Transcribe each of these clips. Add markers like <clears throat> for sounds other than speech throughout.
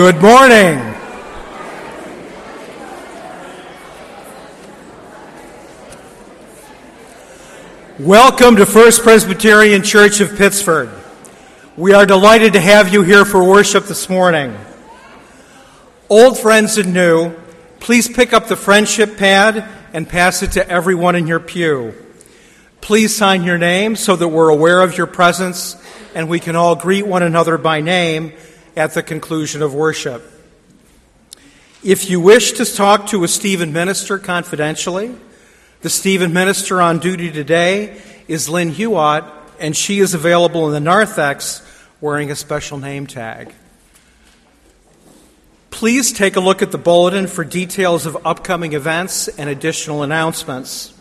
Good morning. Welcome to First Presbyterian Church of Pittsford. We are delighted to have you here for worship this morning. Old friends and new, please pick up the friendship pad and pass it to everyone in your pew. Please sign your name so that we're aware of your presence and we can all greet one another by name at the conclusion of worship. If you wish to talk to a Stephen minister confidentially, the Stephen minister on duty today is Lynn Hewitt, and she is available in the narthex wearing a special name tag. Please take a look at the bulletin for details of upcoming events and additional announcements.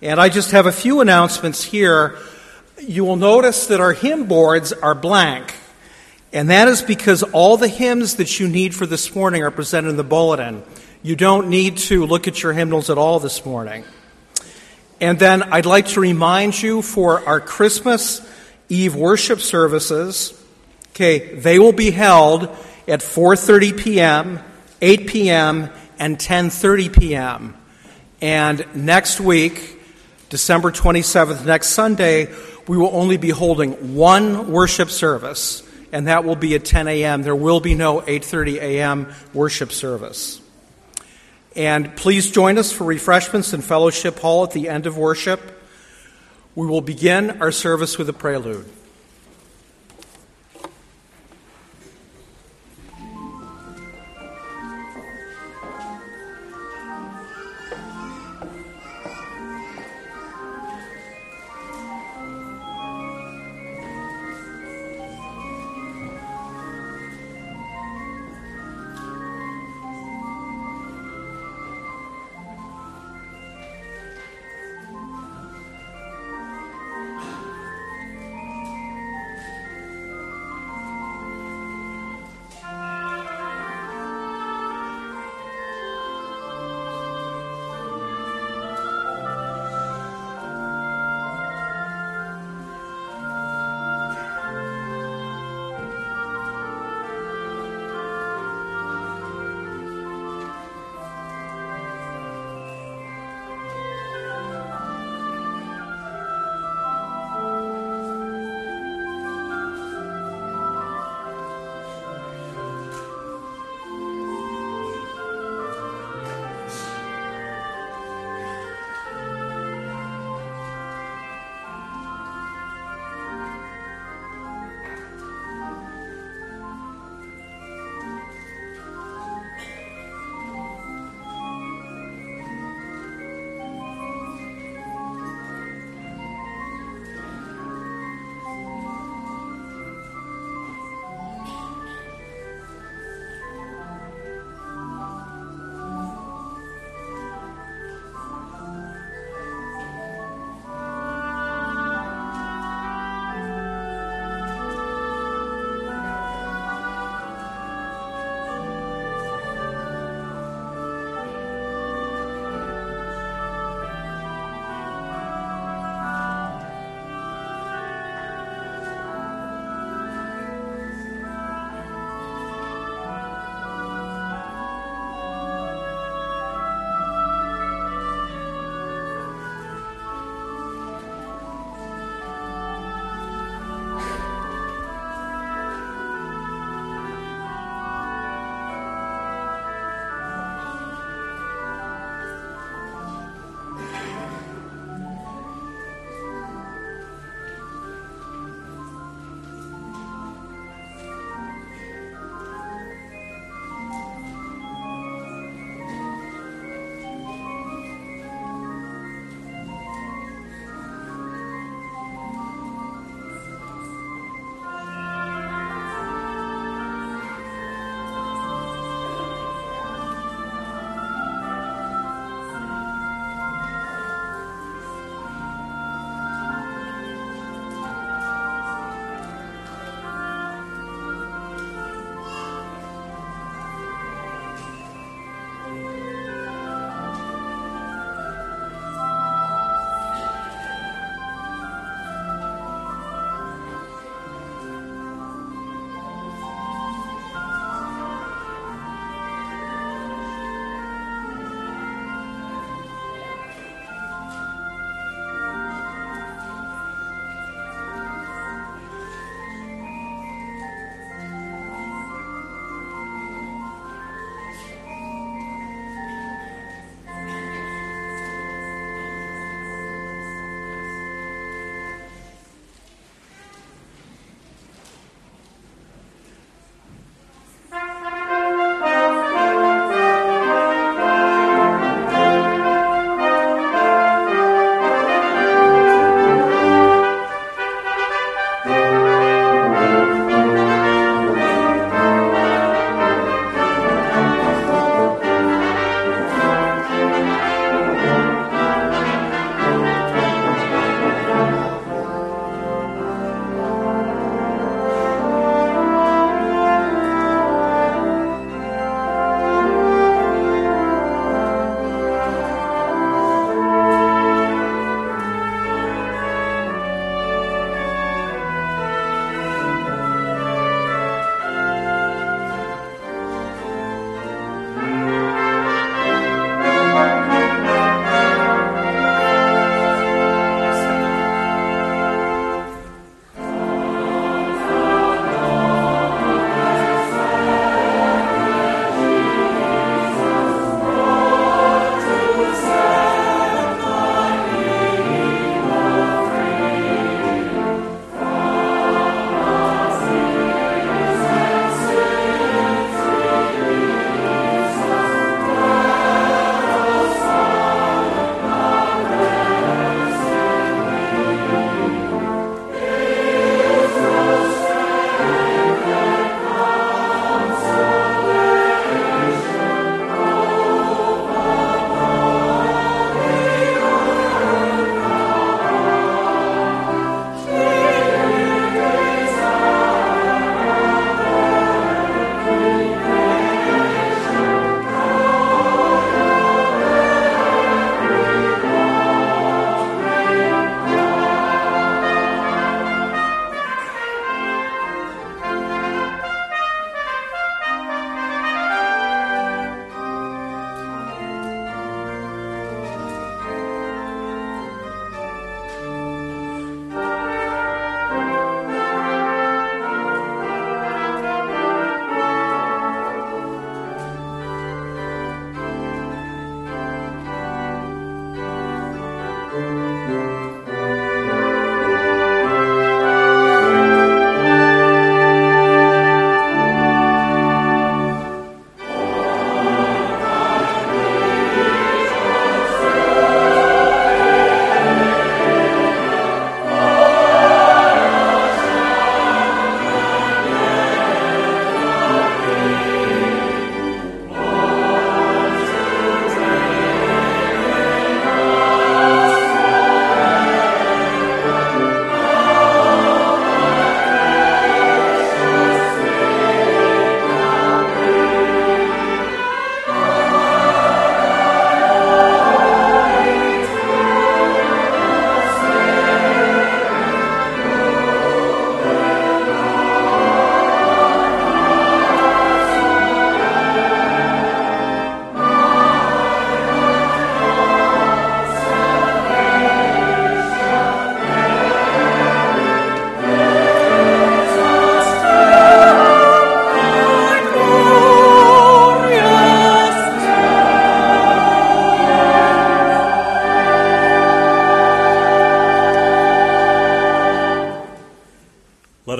And I just have a few announcements here. You will notice that our hymn boards are blank. And that is because all the hymns that you need for this morning are presented in the bulletin. You don't need to look at your hymnals at all this morning. And then I'd like to remind you for our Christmas Eve worship services, okay, they will be held at 4:30 p.m., 8 p.m., and 10:30 p.m. And next week, December 27th, next Sunday, we will only be holding one worship service and that will be at 10 a.m. There will be no 8:30 a.m. worship service. And please join us for refreshments in Fellowship Hall at the end of worship. We will begin our service with a prelude.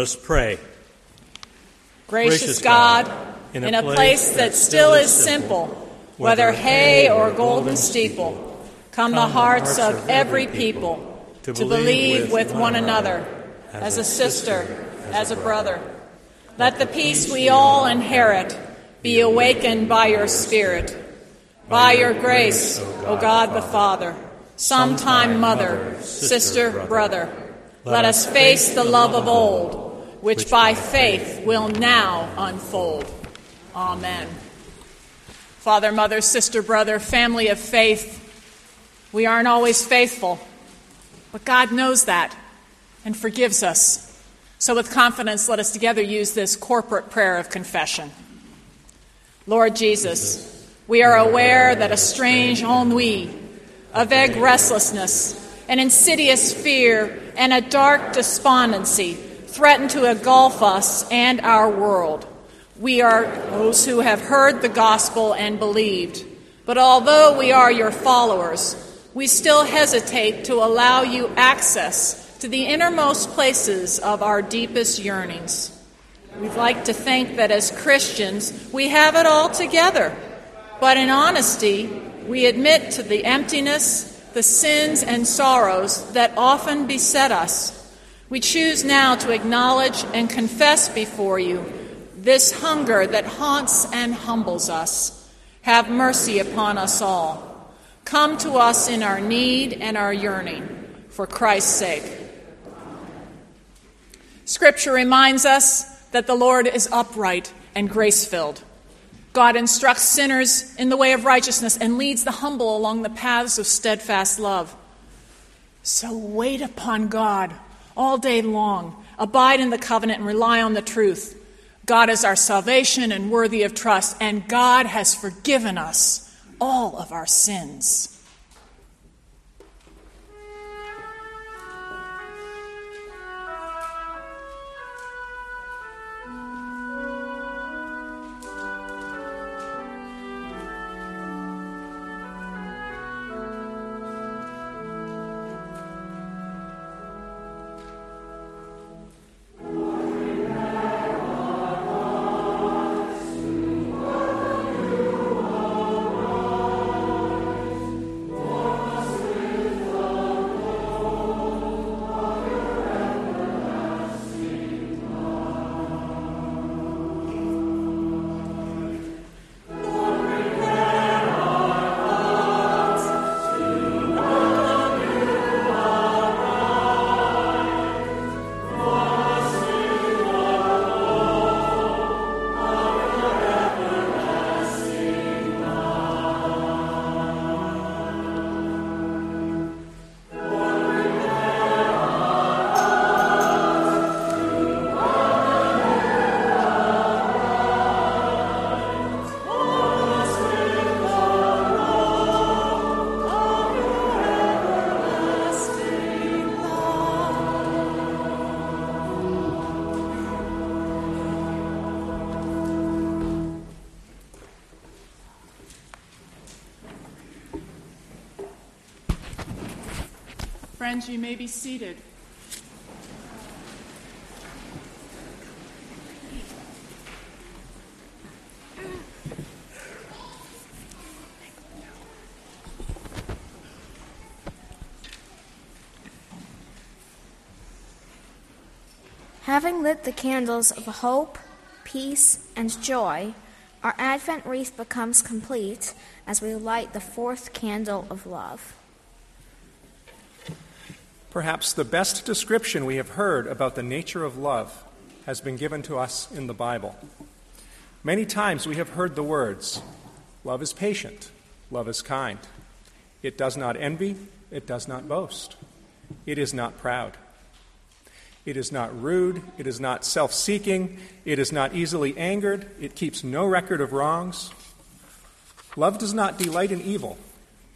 Us pray. Gracious, Gracious God, in a, in a place, place that still is simple, whether hay or golden steeple, come the hearts of every people to believe with one another, as a sister, as a brother. Let the peace we all inherit be awakened by your Spirit. By your grace, O God the Father, sometime mother, sister, brother, let us face the love of old, which by faith will now unfold. Amen. Father, mother, sister, brother, family of faith, we aren't always faithful, but God knows that and forgives us. So, with confidence, let us together use this corporate prayer of confession. Lord Jesus, we are aware that a strange ennui, a vague restlessness, an insidious fear, and a dark despondency threaten to engulf us and our world. We are those who have heard the gospel and believed. But although we are your followers, we still hesitate to allow you access to the innermost places of our deepest yearnings. We'd like to think that as Christians, we have it all together. But in honesty, we admit to the emptiness, the sins, and sorrows that often beset us. We choose now to acknowledge and confess before you this hunger that haunts and humbles us. Have mercy upon us all. Come to us in our need and our yearning, for Christ's sake. Scripture reminds us that the Lord is upright and grace filled. God instructs sinners in the way of righteousness and leads the humble along the paths of steadfast love. So wait upon God all day long. Abide in the covenant and rely on the truth. God is our salvation and worthy of trust, and God has forgiven us all of our sins. Friends, you may be seated. Having lit the candles of hope, peace, and joy, our Advent wreath becomes complete as we light the fourth candle of love. Perhaps the best description we have heard about the nature of love has been given to us in the Bible. Many times we have heard the words love is patient, love is kind. It does not envy, it does not boast, it is not proud. It is not rude, it is not self seeking, it is not easily angered, it keeps no record of wrongs. Love does not delight in evil,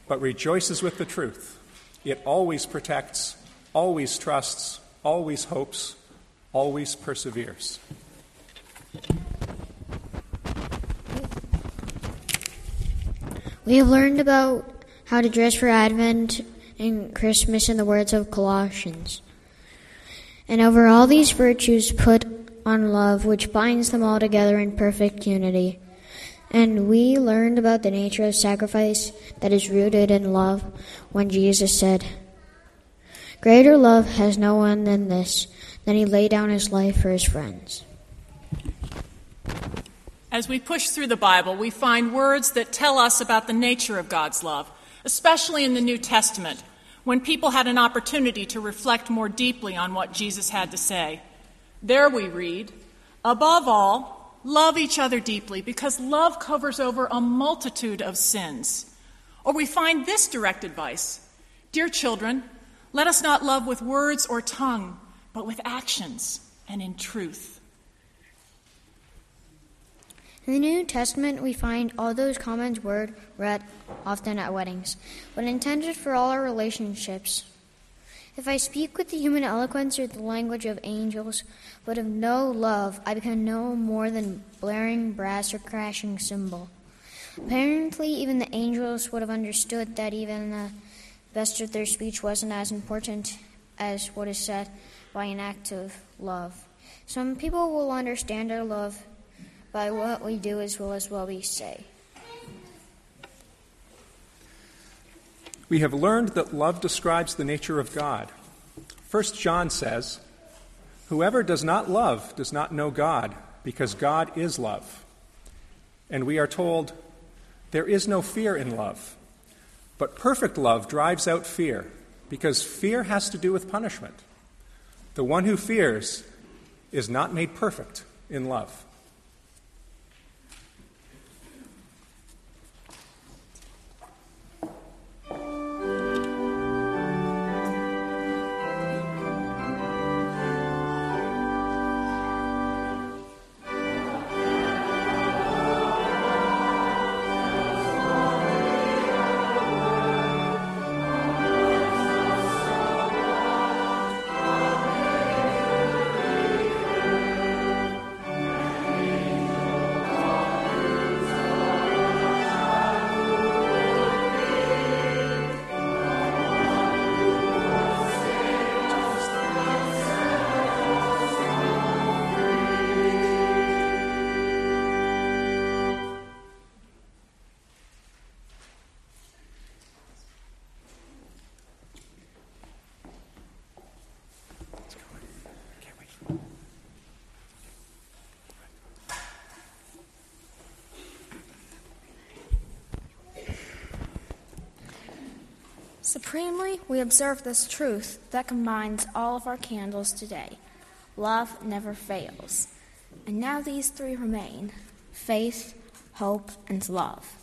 but rejoices with the truth. It always protects, always trusts, always hopes, always perseveres. We have learned about how to dress for Advent and Christmas in the words of Colossians. And over all these virtues put on love, which binds them all together in perfect unity. And we learned about the nature of sacrifice that is rooted in love when Jesus said, Greater love has no one than this, than he lay down his life for his friends. As we push through the Bible, we find words that tell us about the nature of God's love, especially in the New Testament, when people had an opportunity to reflect more deeply on what Jesus had to say. There we read, Above all, love each other deeply, because love covers over a multitude of sins. Or we find this direct advice Dear children, let us not love with words or tongue, but with actions and in truth. In the New Testament, we find all those common words read often at weddings, but intended for all our relationships. If I speak with the human eloquence or the language of angels, but of no love, I become no more than blaring brass or crashing cymbal. Apparently, even the angels would have understood that even the best of their speech wasn't as important as what is said by an act of love. Some people will understand our love by what we do as well as what we say. We have learned that love describes the nature of God. First John says, Whoever does not love does not know God, because God is love. And we are told, There is no fear in love. But perfect love drives out fear, because fear has to do with punishment. The one who fears is not made perfect in love. We observe this truth that combines all of our candles today love never fails. And now these three remain faith, hope, and love.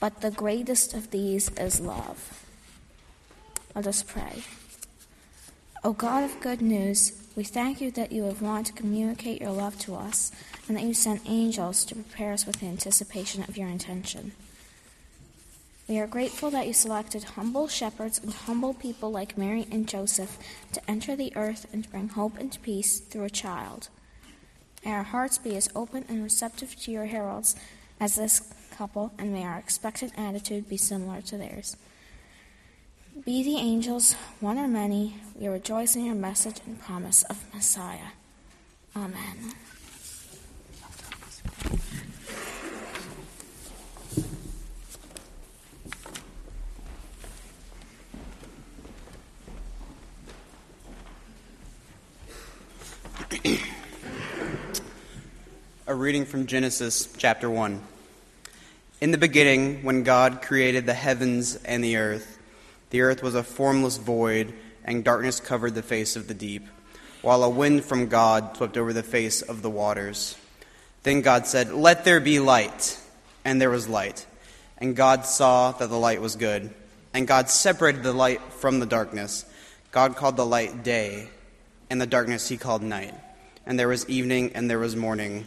But the greatest of these is love. Let us pray. O God of good news, we thank you that you have wanted to communicate your love to us and that you sent angels to prepare us with the anticipation of your intention. We are grateful that you selected humble shepherds and humble people like Mary and Joseph to enter the earth and bring hope and peace through a child. May our hearts be as open and receptive to your heralds as this couple, and may our expectant attitude be similar to theirs. Be the angels, one or many, we rejoice in your message and promise of Messiah. Amen. A reading from Genesis chapter 1. In the beginning, when God created the heavens and the earth, the earth was a formless void, and darkness covered the face of the deep, while a wind from God swept over the face of the waters. Then God said, Let there be light. And there was light. And God saw that the light was good. And God separated the light from the darkness. God called the light day and the darkness he called night. And there was evening and there was morning,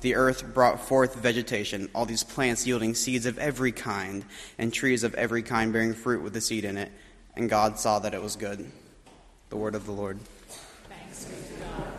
The earth brought forth vegetation, all these plants yielding seeds of every kind, and trees of every kind bearing fruit with the seed in it. And God saw that it was good. The word of the Lord. In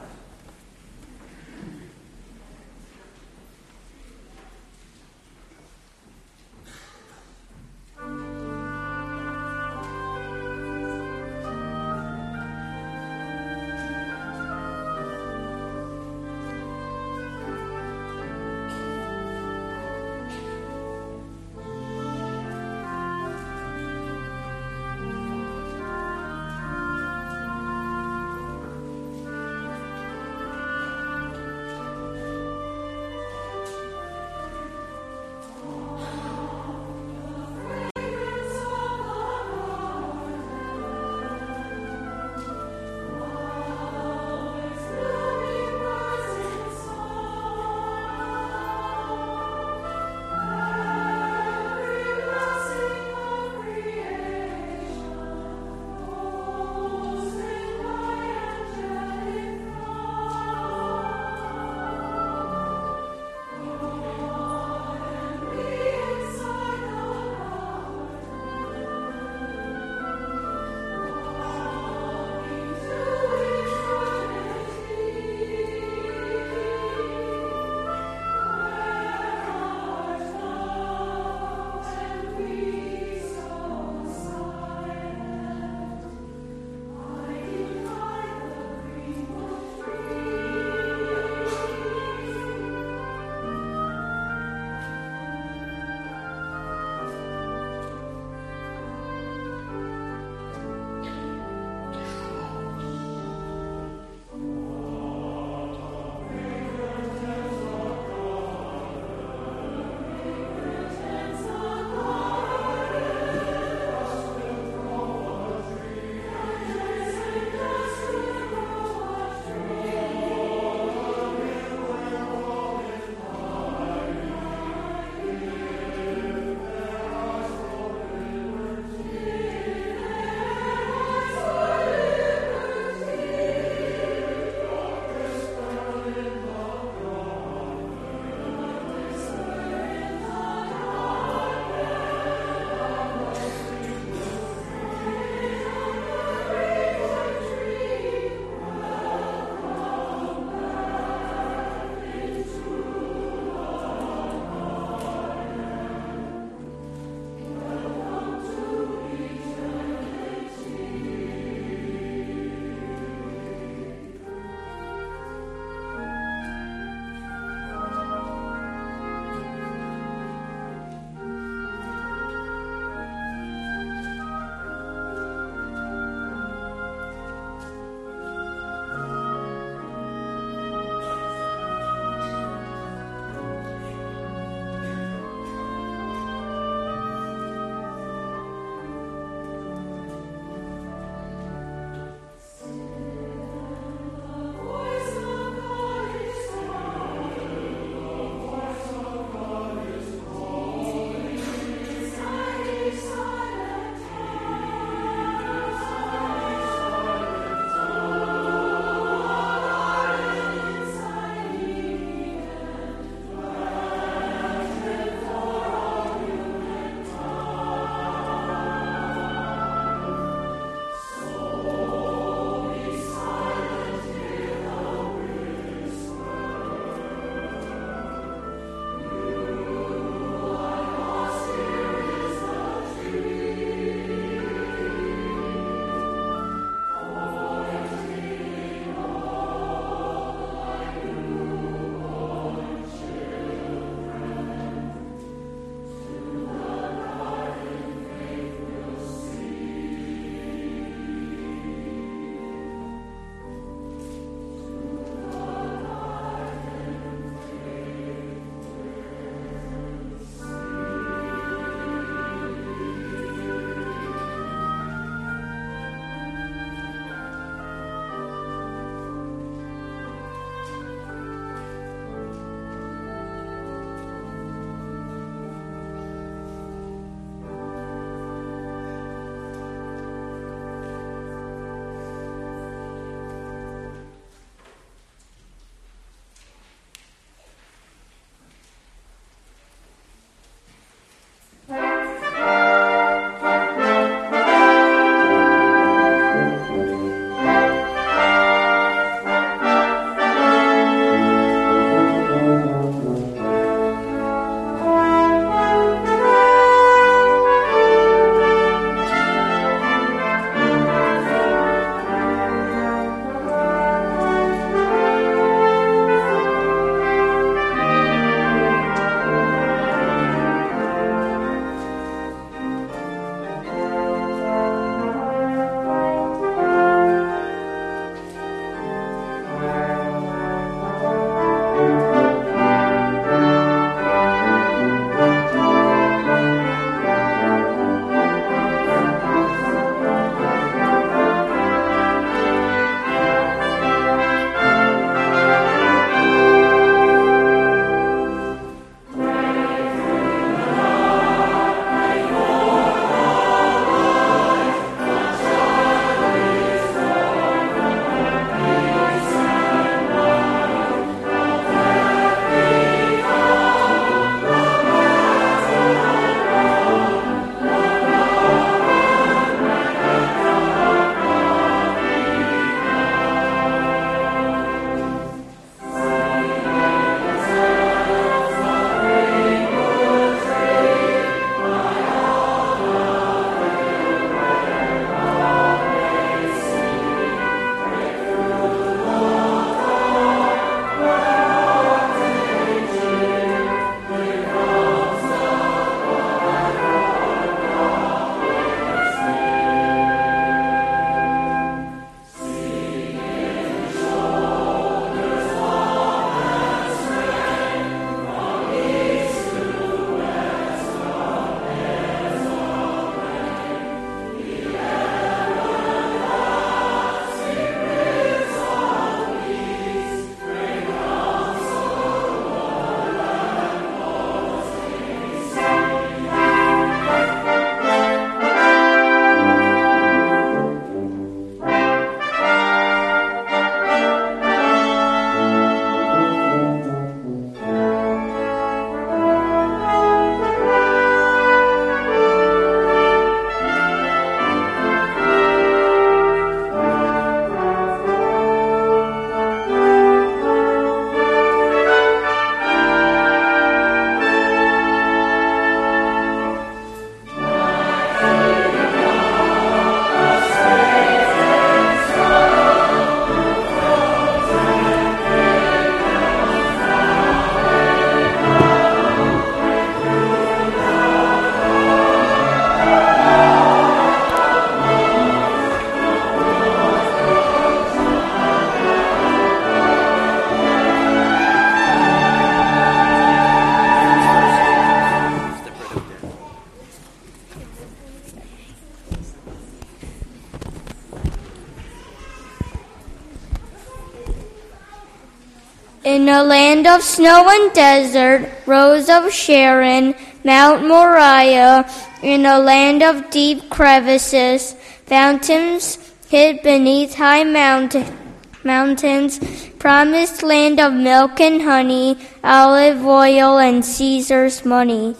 a land of snow and desert, rose of Sharon, Mount Moriah, in a land of deep crevices, fountains hid beneath high mountain, mountains, promised land of milk and honey, olive oil and Caesar's money.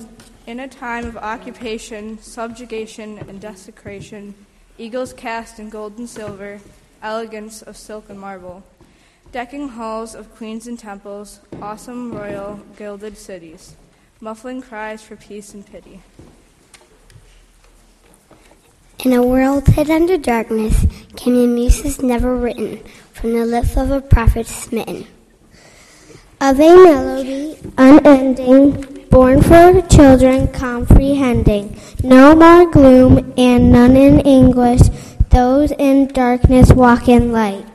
In a time of occupation, subjugation, and desecration, eagles cast in gold and silver, elegance of silk and marble decking halls of queens and temples, awesome royal gilded cities, muffling cries for peace and pity. In a world hid under darkness came the muses never written from the lips of a prophet smitten. Of a melody unending, born for children comprehending, no more gloom and none in anguish, those in darkness walk in light.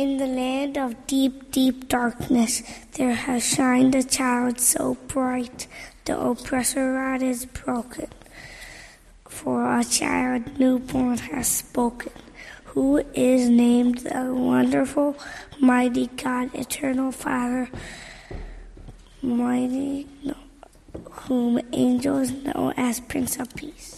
In the land of deep, deep darkness, there has shined a child so bright, the oppressor rod is broken. For a child newborn has spoken, who is named the wonderful, mighty God, eternal Father, mighty, whom angels know as Prince of Peace.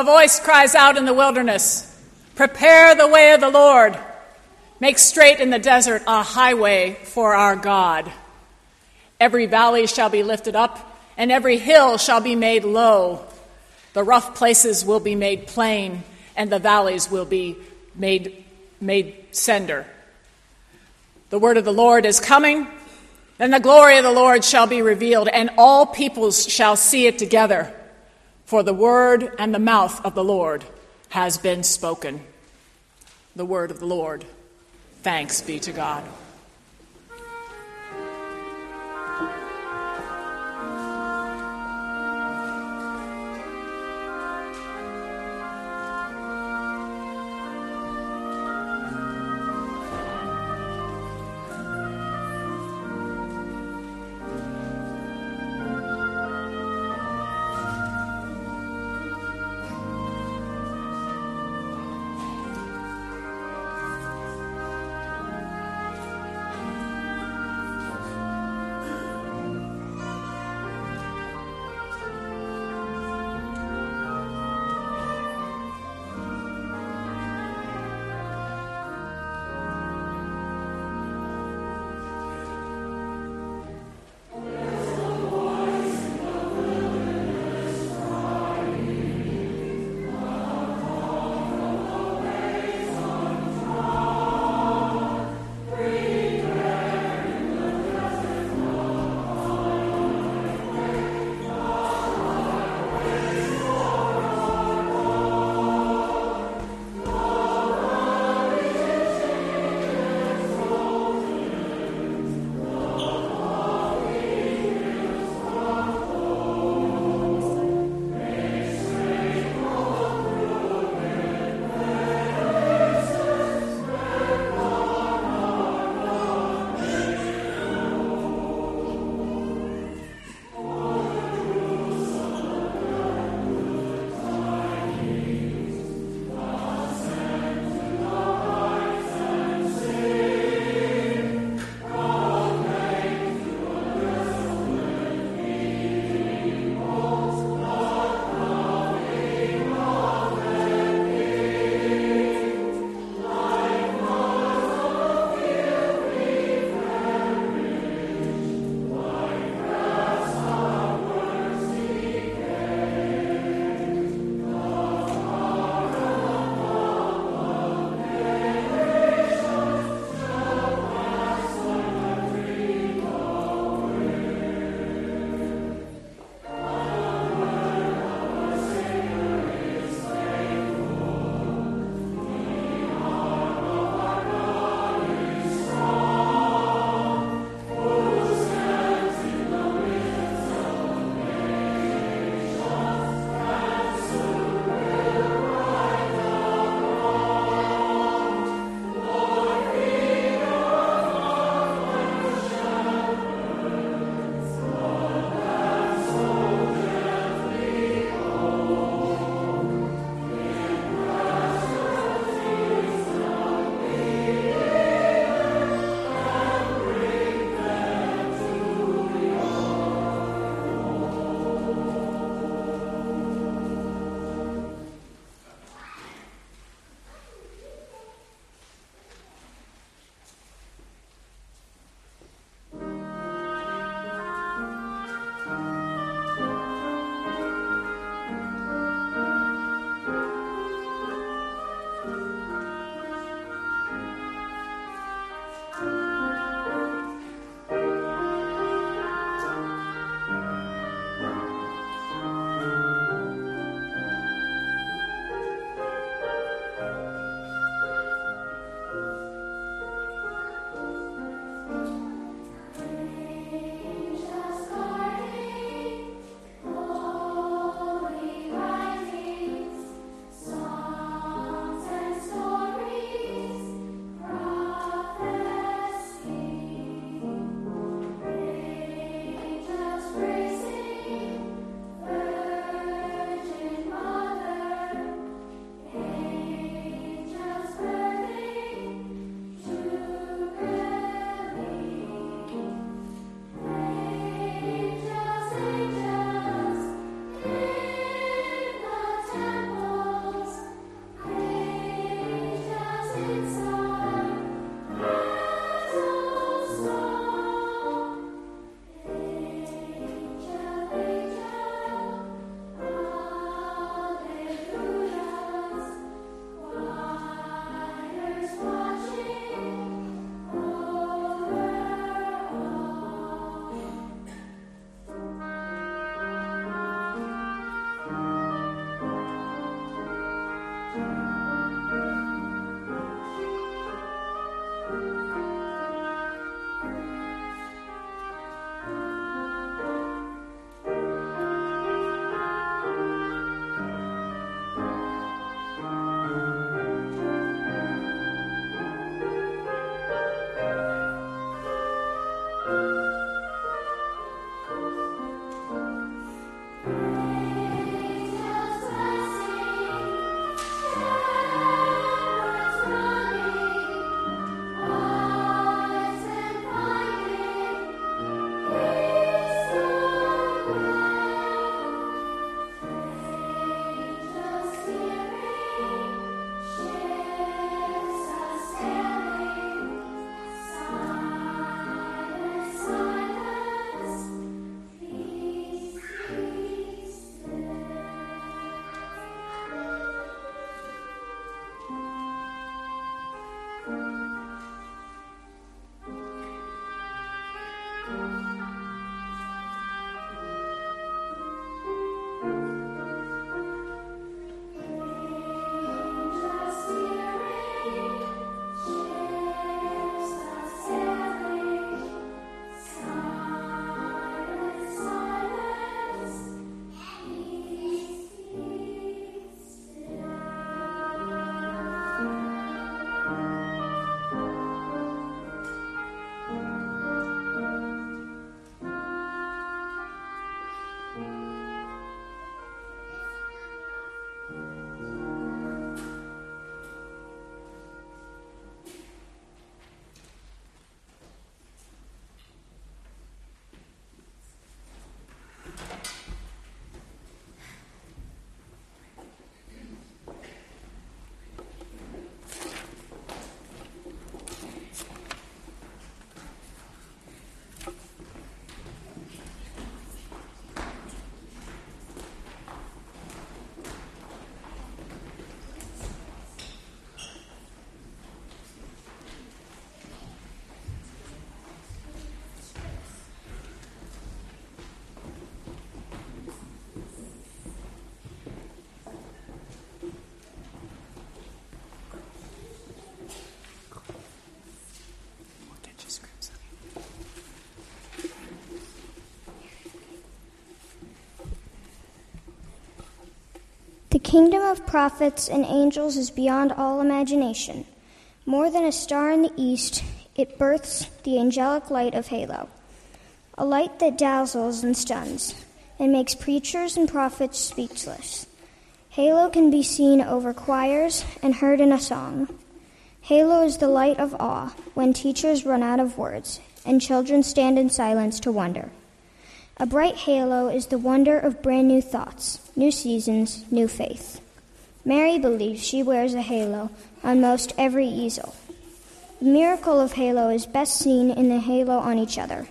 A voice cries out in the wilderness Prepare the way of the Lord. Make straight in the desert a highway for our God. Every valley shall be lifted up, and every hill shall be made low. The rough places will be made plain, and the valleys will be made, made cinder. The word of the Lord is coming, then the glory of the Lord shall be revealed, and all peoples shall see it together for the word and the mouth of the Lord has been spoken. The word of the Lord. Thanks be to God. The kingdom of prophets and angels is beyond all imagination. More than a star in the east, it births the angelic light of halo, a light that dazzles and stuns and makes preachers and prophets speechless. Halo can be seen over choirs and heard in a song. Halo is the light of awe when teachers run out of words and children stand in silence to wonder. A bright halo is the wonder of brand new thoughts, new seasons, new faith. Mary believes she wears a halo on most every easel. The miracle of halo is best seen in the halo on each other.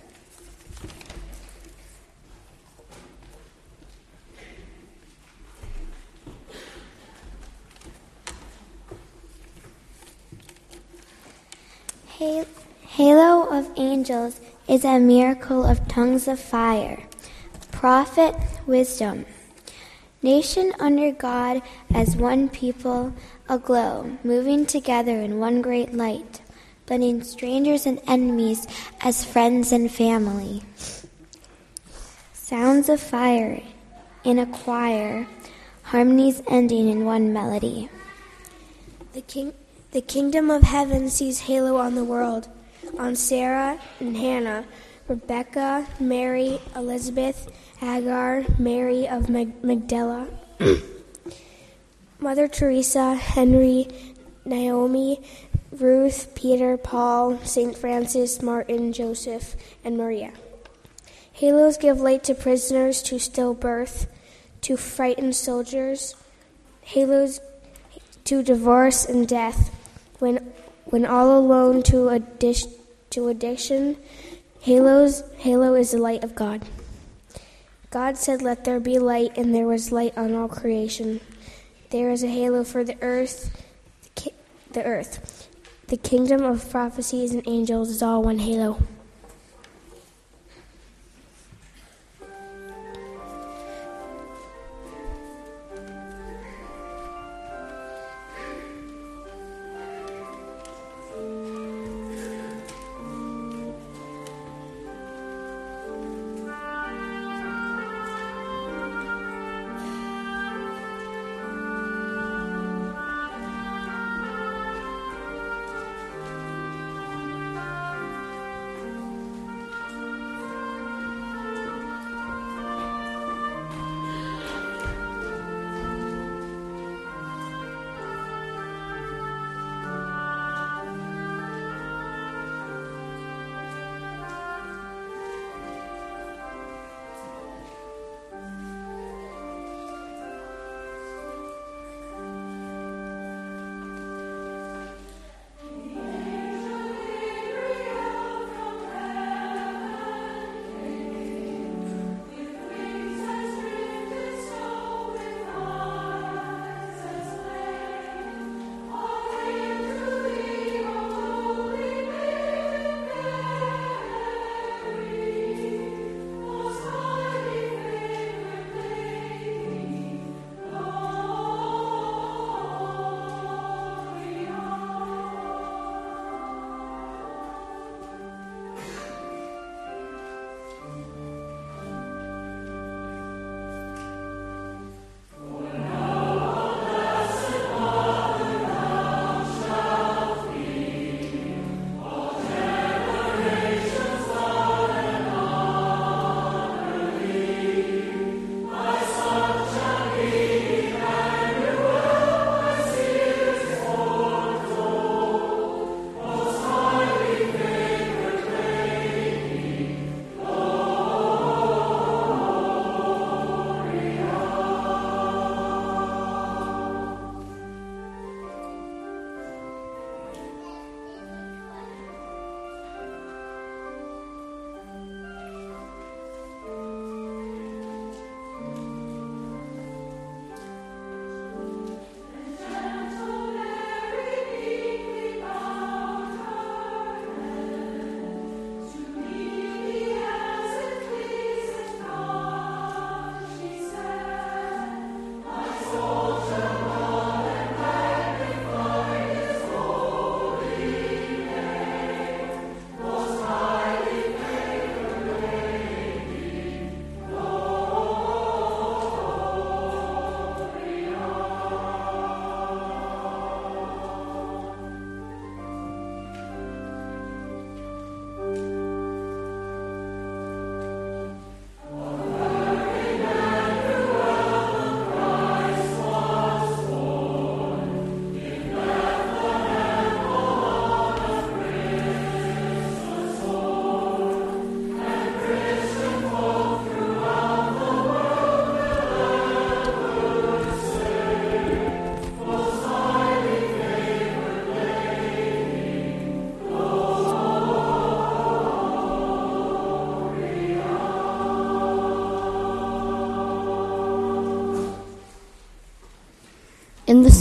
Halo of angels is a miracle of tongues of fire. Prophet, wisdom. Nation under God as one people, aglow, moving together in one great light, blending strangers and enemies as friends and family. Sounds of fire in a choir, harmonies ending in one melody. The, king, the kingdom of heaven sees halo on the world on Sarah and Hannah, Rebecca, Mary, Elizabeth, Hagar, Mary of Magdala, <clears throat> Mother Teresa, Henry, Naomi, Ruth, Peter, Paul, St. Francis, Martin, Joseph, and Maria. Halos give light to prisoners, to stillbirth, to frightened soldiers. Halos to divorce and death. When, when all alone to a dish, to addiction. Halos, halo is the light of God. God said, Let there be light, and there was light on all creation. There is a halo for the earth, the earth. The kingdom of prophecies and angels is all one halo.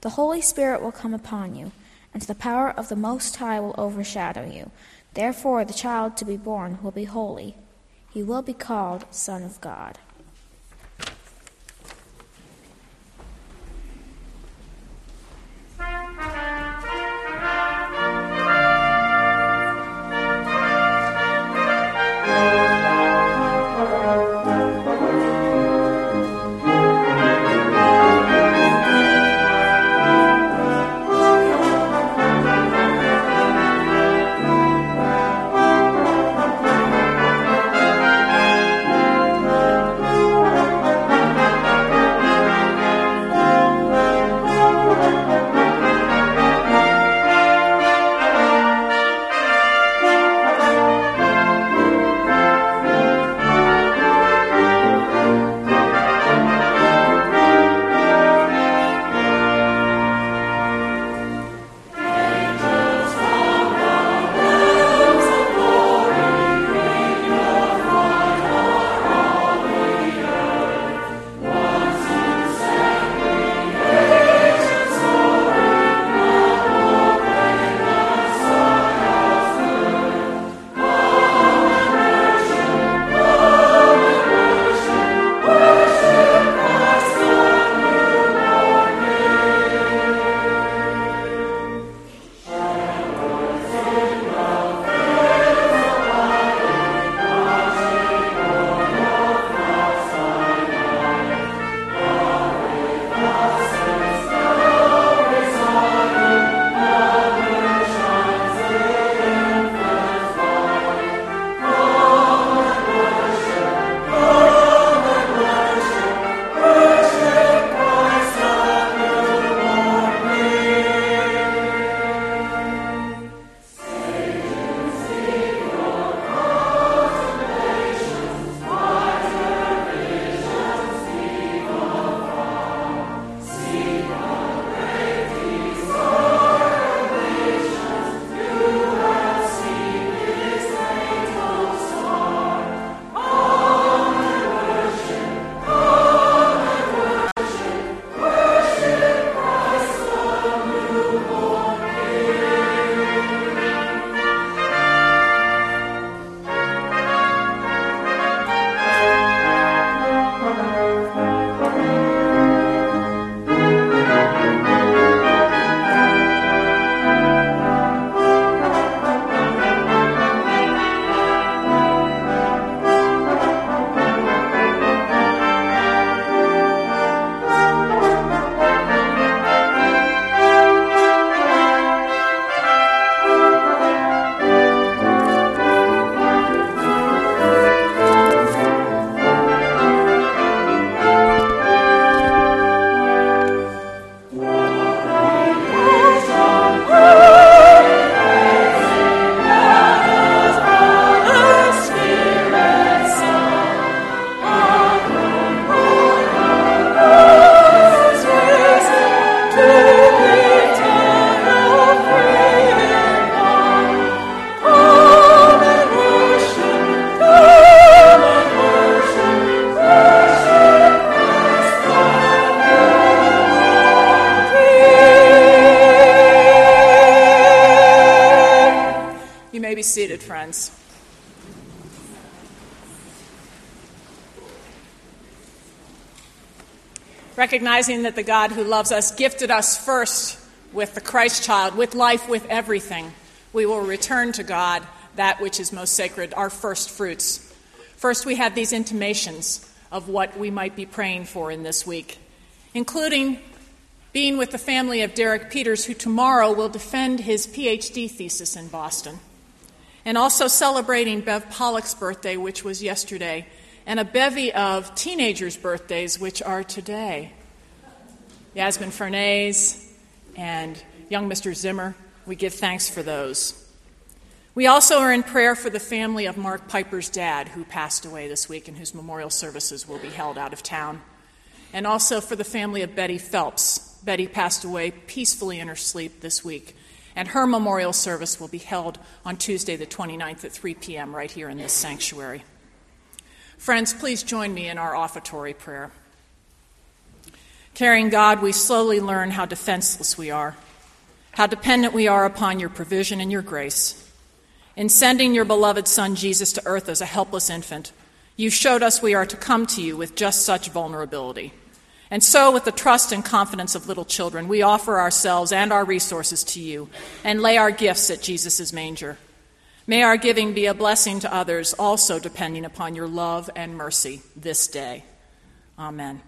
the Holy Spirit will come upon you, and the power of the Most High will overshadow you. Therefore, the child to be born will be holy. He will be called Son of God. Recognizing that the God who loves us gifted us first with the Christ child, with life, with everything, we will return to God that which is most sacred, our first fruits. First, we have these intimations of what we might be praying for in this week, including being with the family of Derek Peters, who tomorrow will defend his PhD thesis in Boston, and also celebrating Bev Pollock's birthday, which was yesterday, and a bevy of teenagers' birthdays, which are today. Yasmin Fernandez and young Mr. Zimmer, we give thanks for those. We also are in prayer for the family of Mark Piper's dad, who passed away this week and whose memorial services will be held out of town. And also for the family of Betty Phelps. Betty passed away peacefully in her sleep this week, and her memorial service will be held on Tuesday, the 29th at 3 p.m., right here in this sanctuary. Friends, please join me in our offertory prayer. Caring God, we slowly learn how defenseless we are, how dependent we are upon your provision and your grace. In sending your beloved Son Jesus to earth as a helpless infant, you showed us we are to come to you with just such vulnerability. And so, with the trust and confidence of little children, we offer ourselves and our resources to you and lay our gifts at Jesus' manger. May our giving be a blessing to others, also depending upon your love and mercy this day. Amen.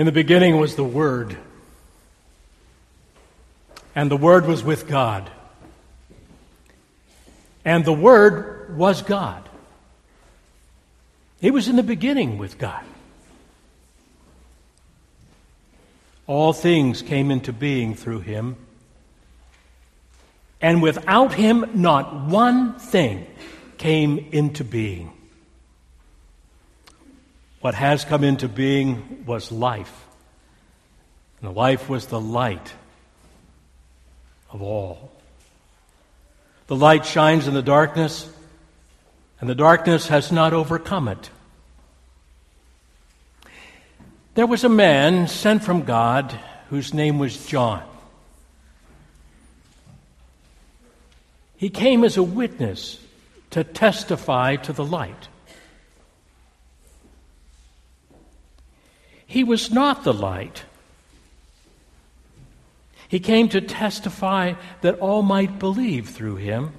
In the beginning was the Word, and the Word was with God, and the Word was God. He was in the beginning with God. All things came into being through him. And without him, not one thing came into being. What has come into being was life. And the life was the light of all. The light shines in the darkness, and the darkness has not overcome it. There was a man sent from God whose name was John. He came as a witness to testify to the light. He was not the light. He came to testify that all might believe through him.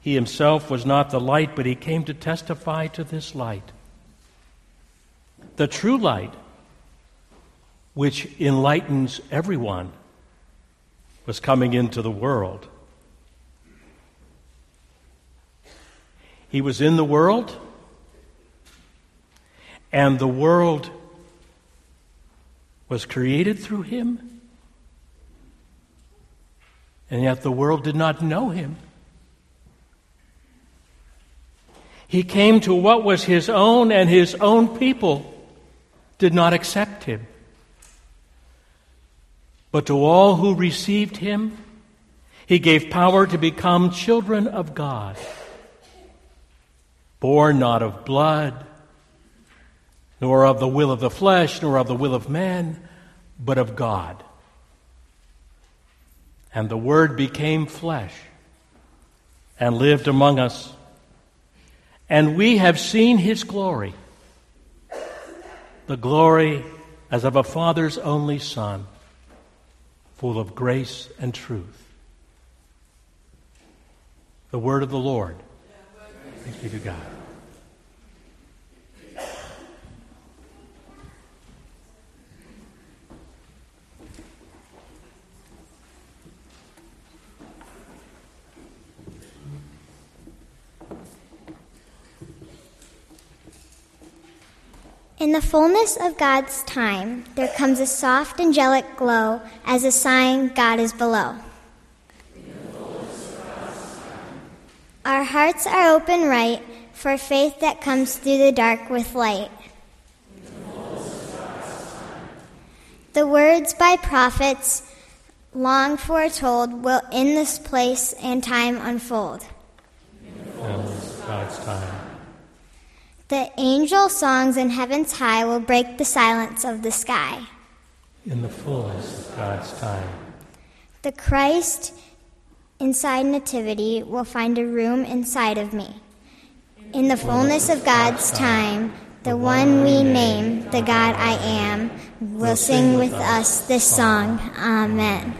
He himself was not the light, but he came to testify to this light. The true light, which enlightens everyone, was coming into the world. He was in the world, and the world was created through him, and yet the world did not know him. He came to what was his own, and his own people did not accept him. But to all who received him, he gave power to become children of God, born not of blood, nor of the will of the flesh, nor of the will of man, but of God. And the Word became flesh and lived among us and we have seen his glory the glory as of a father's only son, full of grace and truth. The word of the Lord. Thanks be to God. In the fullness of God's time, there comes a soft angelic glow as a sign God is below. Our hearts are open right for faith that comes through the dark with light. The words by prophets long foretold will in this place and time unfold. God's time. The angel songs in heaven's high will break the silence of the sky. In the fullness of God's time. The Christ inside Nativity will find a room inside of me. In the fullness of God's time, the one we name, the God I am, will sing with us this song. Amen.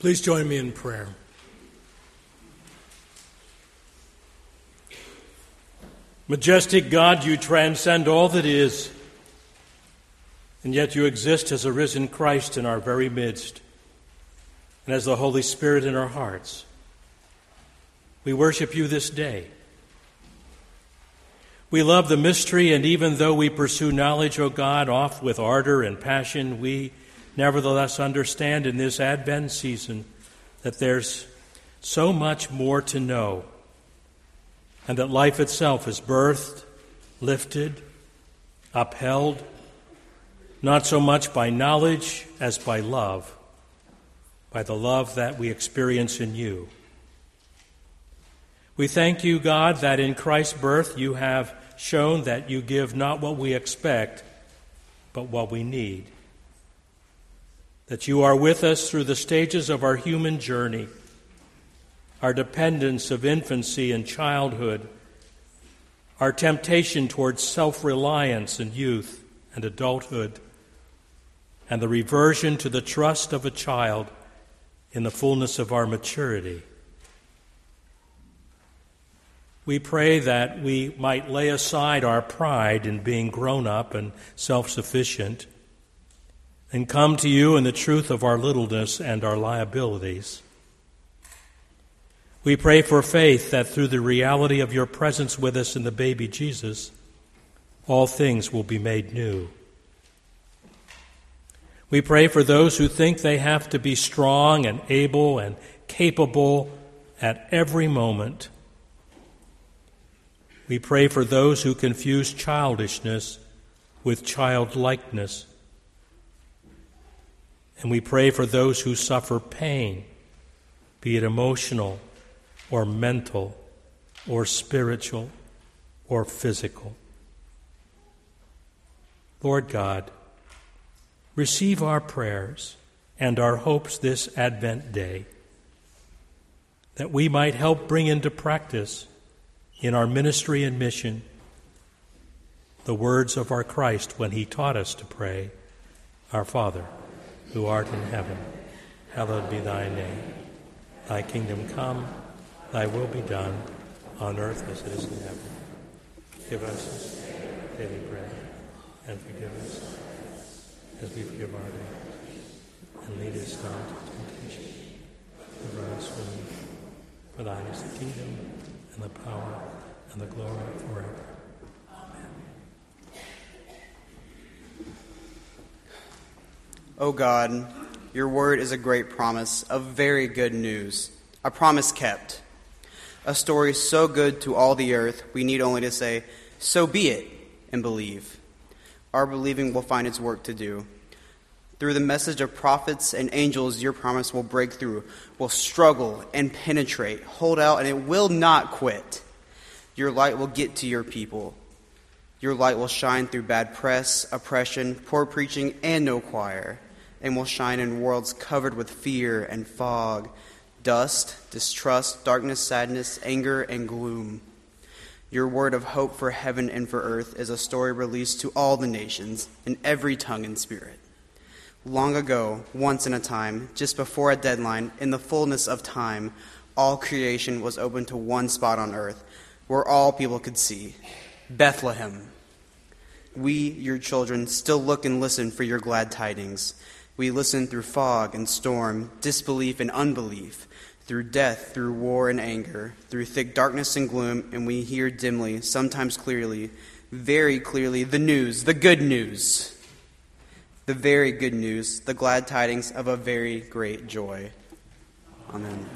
Please join me in prayer. Majestic God, you transcend all that is, and yet you exist as a risen Christ in our very midst and as the Holy Spirit in our hearts. We worship you this day. We love the mystery, and even though we pursue knowledge, O God, oft with ardor and passion, we nevertheless understand in this Advent season that there's so much more to know, and that life itself is birthed, lifted, upheld, not so much by knowledge as by love, by the love that we experience in you. We thank you, God, that in Christ's birth you have shown that you give not what we expect, but what we need that you are with us through the stages of our human journey, our dependence of infancy and childhood, our temptation towards self reliance in youth and adulthood, and the reversion to the trust of a child in the fullness of our maturity. We pray that we might lay aside our pride in being grown up and self sufficient and come to you in the truth of our littleness and our liabilities. We pray for faith that through the reality of your presence with us in the baby Jesus, all things will be made new. We pray for those who think they have to be strong and able and capable at every moment. We pray for those who confuse childishness with childlikeness. And we pray for those who suffer pain, be it emotional or mental or spiritual or physical. Lord God, receive our prayers and our hopes this Advent day, that we might help bring into practice in our ministry and mission the words of our Christ when he taught us to pray, Our Father who art in heaven, hallowed be thy name. Thy kingdom come, thy will be done, on earth as it is in heaven. Give us daily bread, and forgive us as we forgive our debtors. And lead us not into temptation, but deliver us from evil. For thine is the kingdom, and the power, and the glory forever. O God, your word is a great promise of very good news, a promise kept. A story so good to all the earth, we need only to say, So be it, and believe. Our believing will find its work to do. Through the message of prophets and angels, your promise will break through, will struggle and penetrate, hold out, and it will not quit. Your light will get to your people. Your light will shine through bad press, oppression, poor preaching, and no choir and will shine in worlds covered with fear and fog, dust, distrust, darkness, sadness, anger, and gloom. Your word of hope for heaven and for earth is a story released to all the nations in every tongue and spirit. Long ago, once in a time, just before a deadline, in the fullness of time, all creation was open to one spot on earth where all people could see Bethlehem. We, your children, still look and listen for your glad tidings. We listen through fog and storm, disbelief and unbelief, through death, through war and anger, through thick darkness and gloom, and we hear dimly, sometimes clearly, very clearly, the news, the good news, the very good news, the glad tidings of a very great joy. Amen.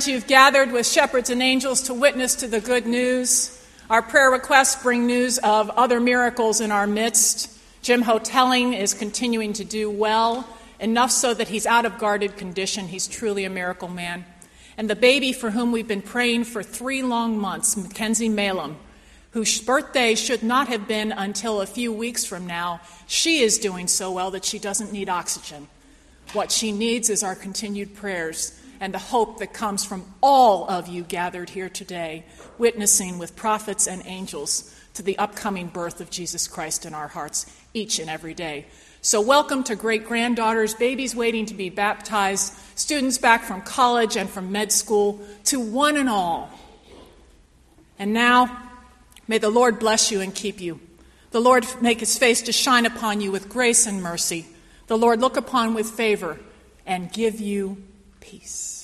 Friends, you've gathered with shepherds and angels to witness to the good news. Our prayer requests bring news of other miracles in our midst. Jim Hotelling is continuing to do well, enough so that he's out of guarded condition. He's truly a miracle man. And the baby for whom we've been praying for three long months, Mackenzie Malum, whose birthday should not have been until a few weeks from now, she is doing so well that she doesn't need oxygen. What she needs is our continued prayers and the hope that comes from all of you gathered here today, witnessing with prophets and angels to the upcoming birth of Jesus Christ in our hearts each and every day. So, welcome to great granddaughters, babies waiting to be baptized, students back from college and from med school, to one and all. And now, may the Lord bless you and keep you. The Lord make his face to shine upon you with grace and mercy. The Lord look upon with favor and give you peace.